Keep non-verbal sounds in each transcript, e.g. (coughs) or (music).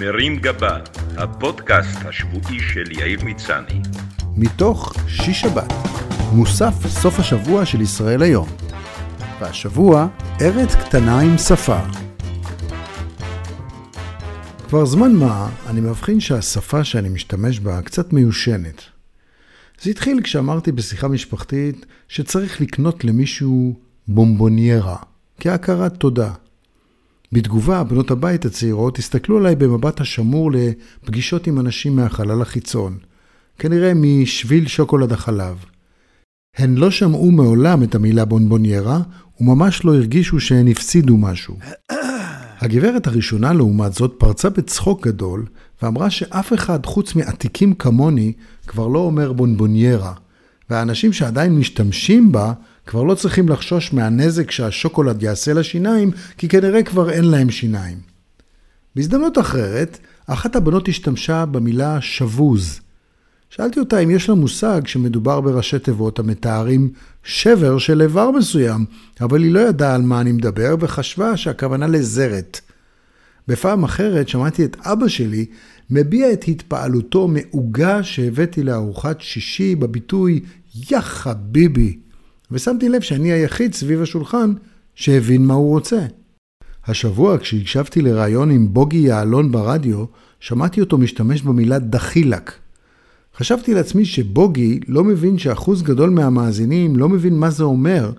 מרים גבה, הפודקאסט השבועי של יאיר מצני. מתוך שיש שבת, מוסף סוף השבוע של ישראל היום. והשבוע, ארץ קטנה עם שפה. כבר זמן מה אני מבחין שהשפה שאני משתמש בה קצת מיושנת. זה התחיל כשאמרתי בשיחה משפחתית שצריך לקנות למישהו בומבוניירה, כהכרת תודה. בתגובה, בנות הבית הצעירות הסתכלו עליי במבט השמור לפגישות עם אנשים מהחלל החיצון, כנראה משביל שוקולד החלב. הן לא שמעו מעולם את המילה בונבוניירה, וממש לא הרגישו שהן הפסידו משהו. (coughs) הגברת הראשונה, לעומת זאת, פרצה בצחוק גדול, ואמרה שאף אחד חוץ מעתיקים כמוני כבר לא אומר בונבוניירה, והאנשים שעדיין משתמשים בה כבר לא צריכים לחשוש מהנזק שהשוקולד יעשה לשיניים, כי כנראה כבר אין להם שיניים. בהזדמנות אחרת, אחת הבנות השתמשה במילה שבוז. שאלתי אותה אם יש לה מושג שמדובר בראשי תיבות המתארים שבר של איבר מסוים, אבל היא לא ידעה על מה אני מדבר וחשבה שהכוונה לזרת. בפעם אחרת שמעתי את אבא שלי מביע את התפעלותו מעוגה שהבאתי לארוחת שישי בביטוי יא חביבי, ושמתי לב שאני היחיד סביב השולחן שהבין מה הוא רוצה. השבוע כשהקשבתי לראיון עם בוגי יעלון ברדיו, שמעתי אותו משתמש במילה דחילק. חשבתי לעצמי שבוגי לא מבין שאחוז גדול מהמאזינים לא מבין מה זה אומר,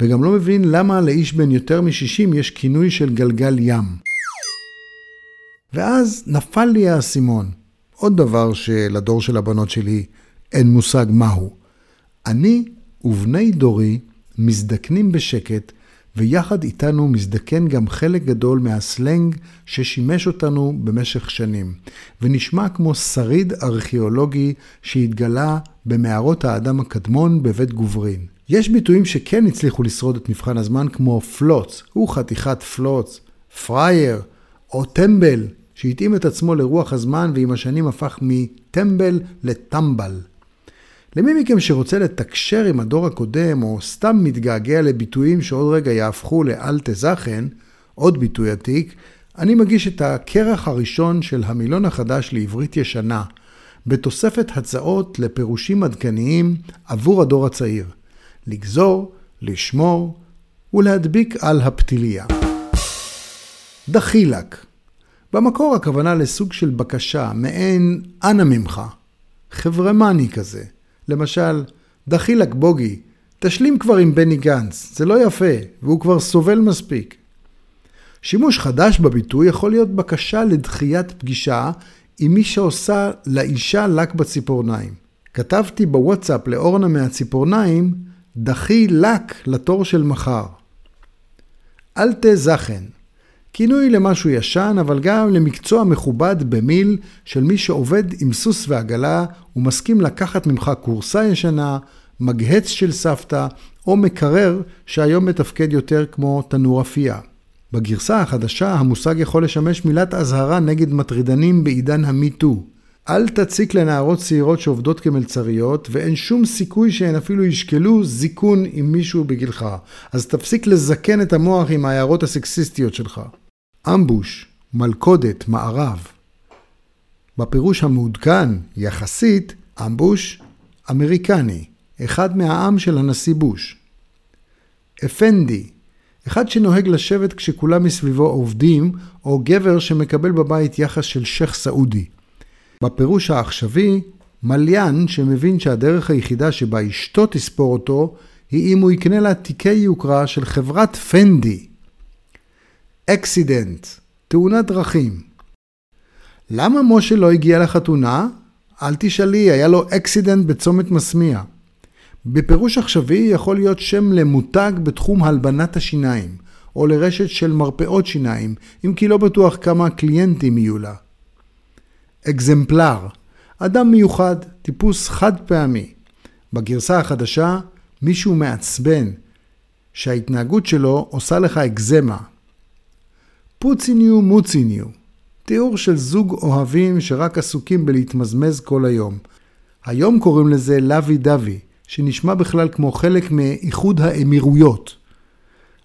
וגם לא מבין למה לאיש בן יותר מ-60 יש כינוי של גלגל ים. ואז נפל לי האסימון. עוד דבר שלדור של הבנות שלי אין מושג מהו. אני ובני דורי מזדקנים בשקט, ויחד איתנו מזדקן גם חלק גדול מהסלנג ששימש אותנו במשך שנים, ונשמע כמו שריד ארכיאולוגי שהתגלה במערות האדם הקדמון בבית גוברין. יש ביטויים שכן הצליחו לשרוד את מבחן הזמן, כמו פלוץ, הוא חתיכת פלוץ, פרייר, או טמבל, שהתאים את עצמו לרוח הזמן ועם השנים הפך מטמבל לטמבל. למי מכם שרוצה לתקשר עם הדור הקודם, או סתם מתגעגע לביטויים שעוד רגע יהפכו לאל תזכן, עוד ביטוי עתיק, אני מגיש את הכרך הראשון של המילון החדש לעברית ישנה, בתוספת הצעות לפירושים עדכניים עבור הדור הצעיר. לגזור, לשמור ולהדביק על הפתיליה. דחילק במקור הכוונה לסוג של בקשה, מעין אנא ממך, חברמני כזה. למשל, דחילק בוגי, תשלים כבר עם בני גנץ, זה לא יפה, והוא כבר סובל מספיק. שימוש חדש בביטוי יכול להיות בקשה לדחיית פגישה עם מי שעושה לאישה לק בציפורניים. כתבתי בוואטסאפ לאורנה מהציפורניים, דחי לק לתור של מחר. אל תזכן, כינוי למשהו ישן, אבל גם למקצוע מכובד במיל של מי שעובד עם סוס ועגלה ומסכים לקחת ממך קורסה ישנה, מגהץ של סבתא, או מקרר שהיום מתפקד יותר כמו תנור אפייה. בגרסה החדשה המושג יכול לשמש מילת אזהרה נגד מטרידנים בעידן המיטו. אל תציק לנערות צעירות שעובדות כמלצריות, ואין שום סיכוי שהן אפילו ישקלו זיכון עם מישהו בגילך. אז תפסיק לזקן את המוח עם ההערות הסקסיסטיות שלך. אמבוש, מלכודת, מערב. בפירוש המעודכן, יחסית, אמבוש, אמריקני, אחד מהעם של הנשיא בוש. אפנדי, אחד שנוהג לשבת כשכולם מסביבו עובדים, או גבר שמקבל בבית יחס של שייח' סעודי. בפירוש העכשווי, מליין שמבין שהדרך היחידה שבה אשתו תספור אותו, היא אם הוא יקנה לה תיקי יוקרה של חברת פנדי. אקסידנט, תאונת דרכים. למה משה לא הגיע לחתונה? אל תשאלי, היה לו אקסידנט בצומת מסמיע. בפירוש עכשווי יכול להיות שם למותג בתחום הלבנת השיניים, או לרשת של מרפאות שיניים, אם כי לא בטוח כמה קליינטים יהיו לה. אקזמפלר, אדם מיוחד, טיפוס חד פעמי. בגרסה החדשה, מישהו מעצבן, שההתנהגות שלו עושה לך אקזמה, פוציניו מוציניו, תיאור של זוג אוהבים שרק עסוקים בלהתמזמז כל היום. היום קוראים לזה לוי דווי, שנשמע בכלל כמו חלק מאיחוד האמירויות.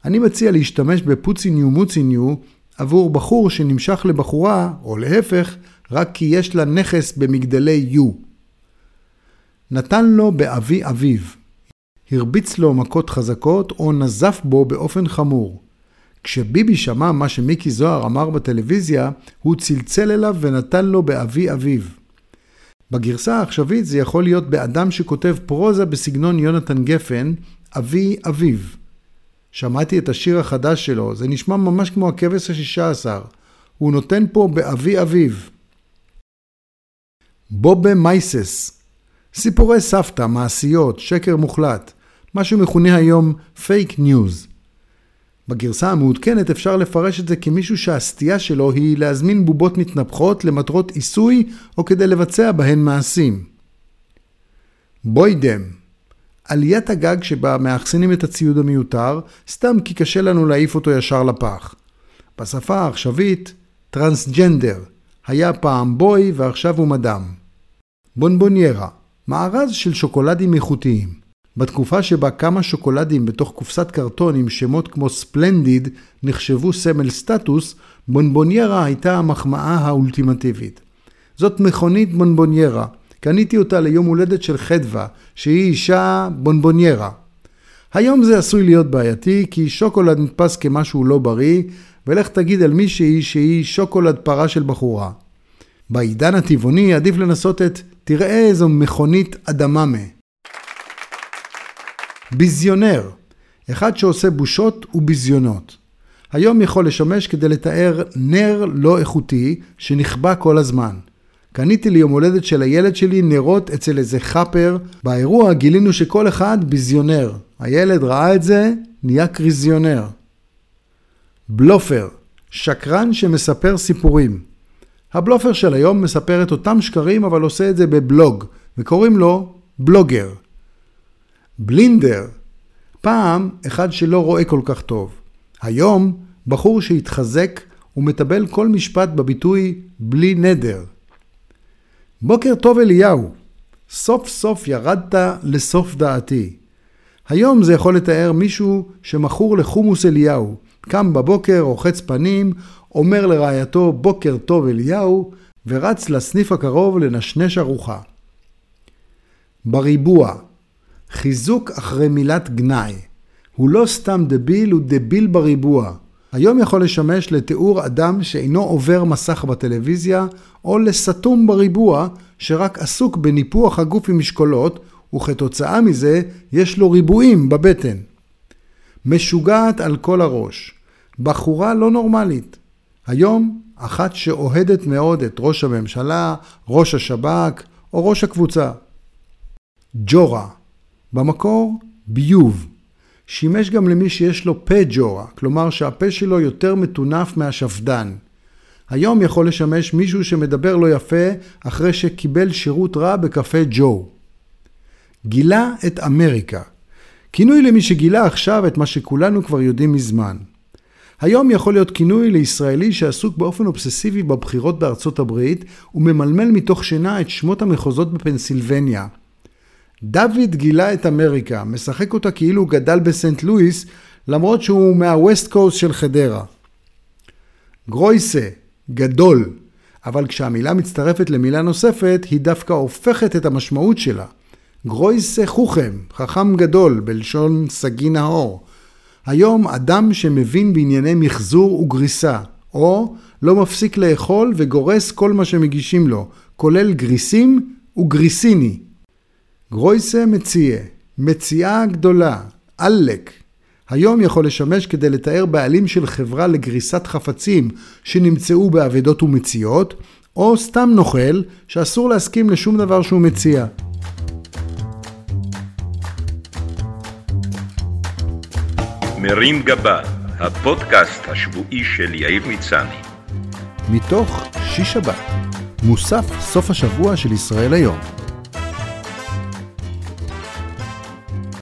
אני מציע להשתמש בפוציניו מוציניו עבור בחור שנמשך לבחורה, או להפך, רק כי יש לה נכס במגדלי U. נתן לו באבי אביו. הרביץ לו מכות חזקות או נזף בו באופן חמור. כשביבי שמע מה שמיקי זוהר אמר בטלוויזיה, הוא צלצל אליו ונתן לו באבי אביו. בגרסה העכשווית זה יכול להיות באדם שכותב פרוזה בסגנון יונתן גפן, אבי אביו. שמעתי את השיר החדש שלו, זה נשמע ממש כמו הכבש השישה עשר. הוא נותן פה באבי אביו. בובה מייסס סיפורי סבתא, מעשיות, שקר מוחלט, מה שמכונה היום פייק ניוז. בגרסה המעודכנת אפשר לפרש את זה כמישהו שהסטייה שלו היא להזמין בובות מתנפחות למטרות עיסוי או כדי לבצע בהן מעשים. בוידם עליית הגג שבה מאחסנים את הציוד המיותר, סתם כי קשה לנו להעיף אותו ישר לפח. בשפה העכשווית, טרנסג'נדר, היה פעם בוי ועכשיו הוא מדם. בונבוניירה, מארז של שוקולדים איכותיים. בתקופה שבה כמה שוקולדים בתוך קופסת קרטון עם שמות כמו ספלנדיד נחשבו סמל סטטוס, בונבוניירה הייתה המחמאה האולטימטיבית. זאת מכונית בונבוניירה, קניתי אותה ליום הולדת של חדווה, שהיא אישה בונבוניירה. היום זה עשוי להיות בעייתי, כי שוקולד נתפס כמשהו לא בריא, ולך תגיד על מישהי שהיא שוקולד פרה של בחורה. בעידן הטבעוני עדיף לנסות את תראה איזו מכונית אדממה. ביזיונר, אחד שעושה בושות וביזיונות. היום יכול לשמש כדי לתאר נר לא איכותי שנכבה כל הזמן. קניתי ליום הולדת של הילד שלי נרות אצל איזה חאפר. באירוע גילינו שכל אחד ביזיונר. הילד ראה את זה, נהיה קריזיונר. בלופר, שקרן שמספר סיפורים. הבלופר של היום מספר את אותם שקרים אבל עושה את זה בבלוג, וקוראים לו בלוגר. בלינדר, פעם אחד שלא רואה כל כך טוב. היום בחור שהתחזק ומטבל כל משפט בביטוי בלי נדר. בוקר טוב אליהו, סוף סוף ירדת לסוף דעתי. היום זה יכול לתאר מישהו שמכור לחומוס אליהו, קם בבוקר, רוחץ פנים, אומר לרעייתו בוקר טוב אליהו, ורץ לסניף הקרוב לנשנש ארוחה. בריבוע, חיזוק אחרי מילת גנאי. הוא לא סתם דביל, הוא דביל בריבוע. היום יכול לשמש לתיאור אדם שאינו עובר מסך בטלוויזיה, או לסתום בריבוע שרק עסוק בניפוח הגוף עם משקולות, וכתוצאה מזה יש לו ריבועים בבטן. משוגעת על כל הראש. בחורה לא נורמלית. היום, אחת שאוהדת מאוד את ראש הממשלה, ראש השב"כ או ראש הקבוצה. ג'ורה. במקור, ביוב. שימש גם למי שיש לו פה ג'ורה, כלומר שהפה שלו יותר מטונף מהשפדן. היום יכול לשמש מישהו שמדבר לא יפה אחרי שקיבל שירות רע בקפה ג'ו. גילה את אמריקה. כינוי למי שגילה עכשיו את מה שכולנו כבר יודעים מזמן. היום יכול להיות כינוי לישראלי שעסוק באופן אובססיבי בבחירות בארצות הברית וממלמל מתוך שינה את שמות המחוזות בפנסילבניה. דוד גילה את אמריקה, משחק אותה כאילו הוא גדל בסנט לואיס, למרות שהוא מהווסט קוסט של חדרה. גרויסה, גדול, אבל כשהמילה מצטרפת למילה נוספת, היא דווקא הופכת את המשמעות שלה. גרויסה חוכם, חכם גדול, בלשון סגי נאור. היום אדם שמבין בענייני מחזור וגריסה, או לא מפסיק לאכול וגורס כל מה שמגישים לו, כולל גריסים וגריסיני. גרויסה מציע, מציאה גדולה, עלק. היום יכול לשמש כדי לתאר בעלים של חברה לגריסת חפצים שנמצאו באבדות ומציאות, או סתם נוכל שאסור להסכים לשום דבר שהוא מציע. מרים גבה, הפודקאסט השבועי של יאיר מצני. מתוך שיש שבת, מוסף סוף השבוע של ישראל היום.